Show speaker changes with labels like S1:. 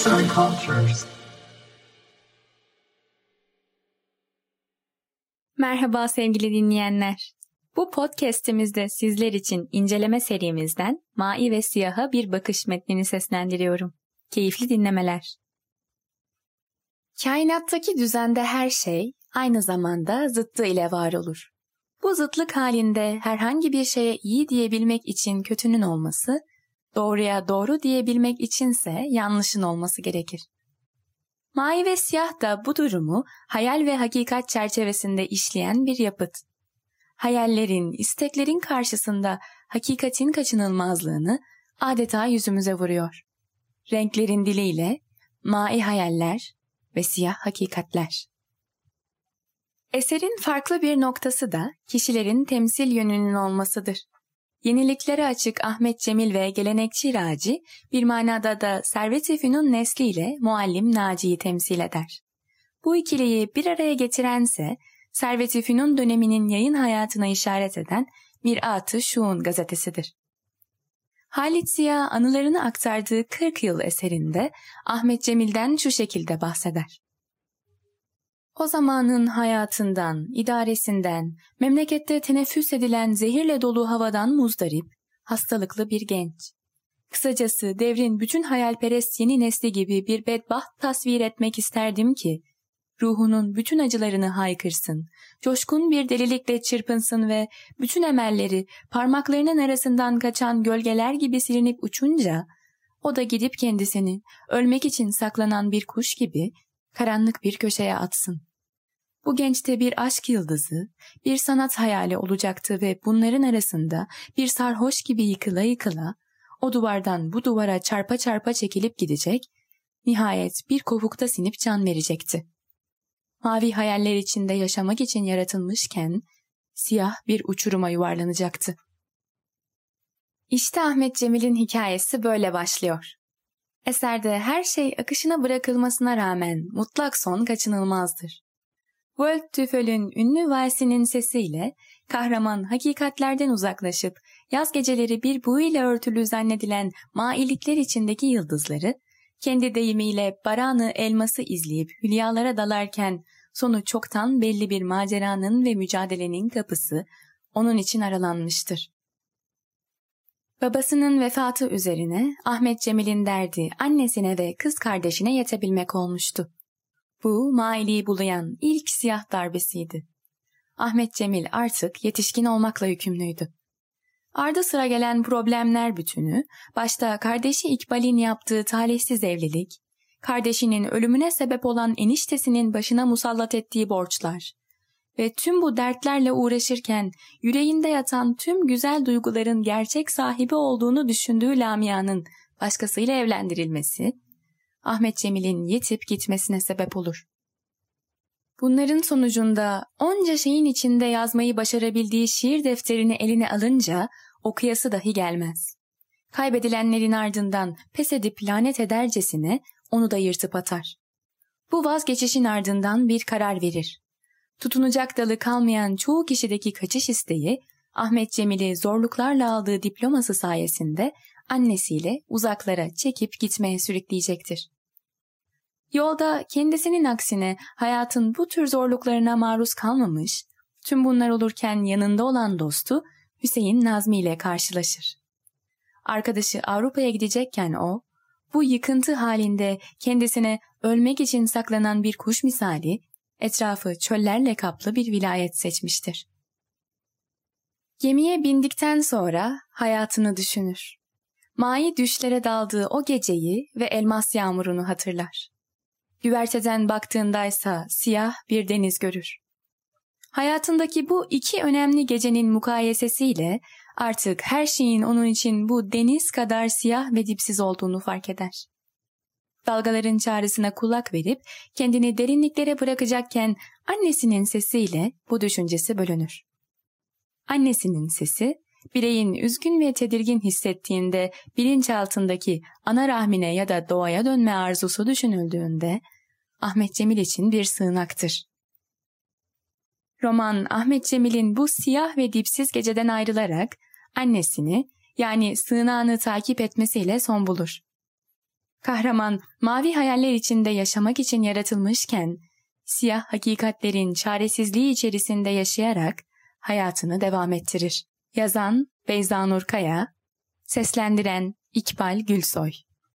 S1: Arts and Cultures.
S2: Merhaba sevgili dinleyenler. Bu podcast'imizde sizler için inceleme serimizden Mai ve Siyah'a bir bakış metnini seslendiriyorum. Keyifli dinlemeler. Kainattaki düzende her şey aynı zamanda zıttı ile var olur. Bu zıtlık halinde herhangi bir şeye iyi diyebilmek için kötünün olması, doğruya doğru diyebilmek içinse yanlışın olması gerekir. Mavi ve siyah da bu durumu hayal ve hakikat çerçevesinde işleyen bir yapıt. Hayallerin, isteklerin karşısında hakikatin kaçınılmazlığını adeta yüzümüze vuruyor. Renklerin diliyle mai hayaller ve siyah hakikatler. Eserin farklı bir noktası da kişilerin temsil yönünün olmasıdır. Yeniliklere açık Ahmet Cemil ve gelenekçi Raci bir manada da Servet-i nesliyle muallim Naci'yi temsil eder. Bu ikiliyi bir araya getirense Servet-i döneminin yayın hayatına işaret eden Mirat-ı Şuun gazetesidir. Halit Ziya anılarını aktardığı 40 yıl eserinde Ahmet Cemil'den şu şekilde bahseder. O zamanın hayatından, idaresinden, memlekette teneffüs edilen zehirle dolu havadan muzdarip, hastalıklı bir genç. Kısacası devrin bütün hayalperest yeni nesli gibi bir bedbaht tasvir etmek isterdim ki, ruhunun bütün acılarını haykırsın, coşkun bir delilikle çırpınsın ve bütün emelleri parmaklarının arasından kaçan gölgeler gibi silinip uçunca, o da gidip kendisini ölmek için saklanan bir kuş gibi karanlık bir köşeye atsın. Bu gençte bir aşk yıldızı, bir sanat hayali olacaktı ve bunların arasında bir sarhoş gibi yıkıla yıkıla, o duvardan bu duvara çarpa çarpa çekilip gidecek, nihayet bir kovukta sinip can verecekti. Mavi hayaller içinde yaşamak için yaratılmışken, siyah bir uçuruma yuvarlanacaktı. İşte Ahmet Cemil'in hikayesi böyle başlıyor. Eserde her şey akışına bırakılmasına rağmen mutlak son kaçınılmazdır. Waldteuffel'ün ünlü valsinin sesiyle kahraman hakikatlerden uzaklaşıp yaz geceleri bir buğu ile örtülü zannedilen mailikler içindeki yıldızları, kendi deyimiyle baranı elması izleyip hülyalara dalarken sonu çoktan belli bir maceranın ve mücadelenin kapısı onun için aralanmıştır. Babasının vefatı üzerine Ahmet Cemil'in derdi annesine ve kız kardeşine yetebilmek olmuştu. Bu Maili'yi bulayan ilk siyah darbesiydi. Ahmet Cemil artık yetişkin olmakla yükümlüydü. Ardı sıra gelen problemler bütünü, başta kardeşi İkbal'in yaptığı talihsiz evlilik, kardeşinin ölümüne sebep olan eniştesinin başına musallat ettiği borçlar ve tüm bu dertlerle uğraşırken yüreğinde yatan tüm güzel duyguların gerçek sahibi olduğunu düşündüğü Lamia'nın başkasıyla evlendirilmesi, Ahmet Cemil'in yetip gitmesine sebep olur. Bunların sonucunda onca şeyin içinde yazmayı başarabildiği şiir defterini eline alınca okuyası dahi gelmez. Kaybedilenlerin ardından pes edip lanet edercesine onu da yırtıp atar. Bu vazgeçişin ardından bir karar verir. Tutunacak dalı kalmayan çoğu kişideki kaçış isteği Ahmet Cemil'i zorluklarla aldığı diploması sayesinde annesiyle uzaklara çekip gitmeye sürükleyecektir. Yolda kendisinin aksine hayatın bu tür zorluklarına maruz kalmamış, tüm bunlar olurken yanında olan dostu Hüseyin Nazmi ile karşılaşır. Arkadaşı Avrupa'ya gidecekken o, bu yıkıntı halinde kendisine ölmek için saklanan bir kuş misali, etrafı çöllerle kaplı bir vilayet seçmiştir. Gemiye bindikten sonra hayatını düşünür. Mai düşlere daldığı o geceyi ve elmas yağmurunu hatırlar. Güverteden baktığındaysa siyah bir deniz görür. Hayatındaki bu iki önemli gecenin mukayesesiyle artık her şeyin onun için bu deniz kadar siyah ve dipsiz olduğunu fark eder. Dalgaların çağrısına kulak verip kendini derinliklere bırakacakken annesinin sesiyle bu düşüncesi bölünür. Annesinin sesi bireyin üzgün ve tedirgin hissettiğinde bilinçaltındaki ana rahmine ya da doğaya dönme arzusu düşünüldüğünde Ahmet Cemil için bir sığınaktır. Roman Ahmet Cemil'in bu siyah ve dipsiz geceden ayrılarak annesini yani sığınağını takip etmesiyle son bulur. Kahraman mavi hayaller içinde yaşamak için yaratılmışken, siyah hakikatlerin çaresizliği içerisinde yaşayarak hayatını devam ettirir. Yazan Beyza Nur Kaya, seslendiren İkbal Gülsoy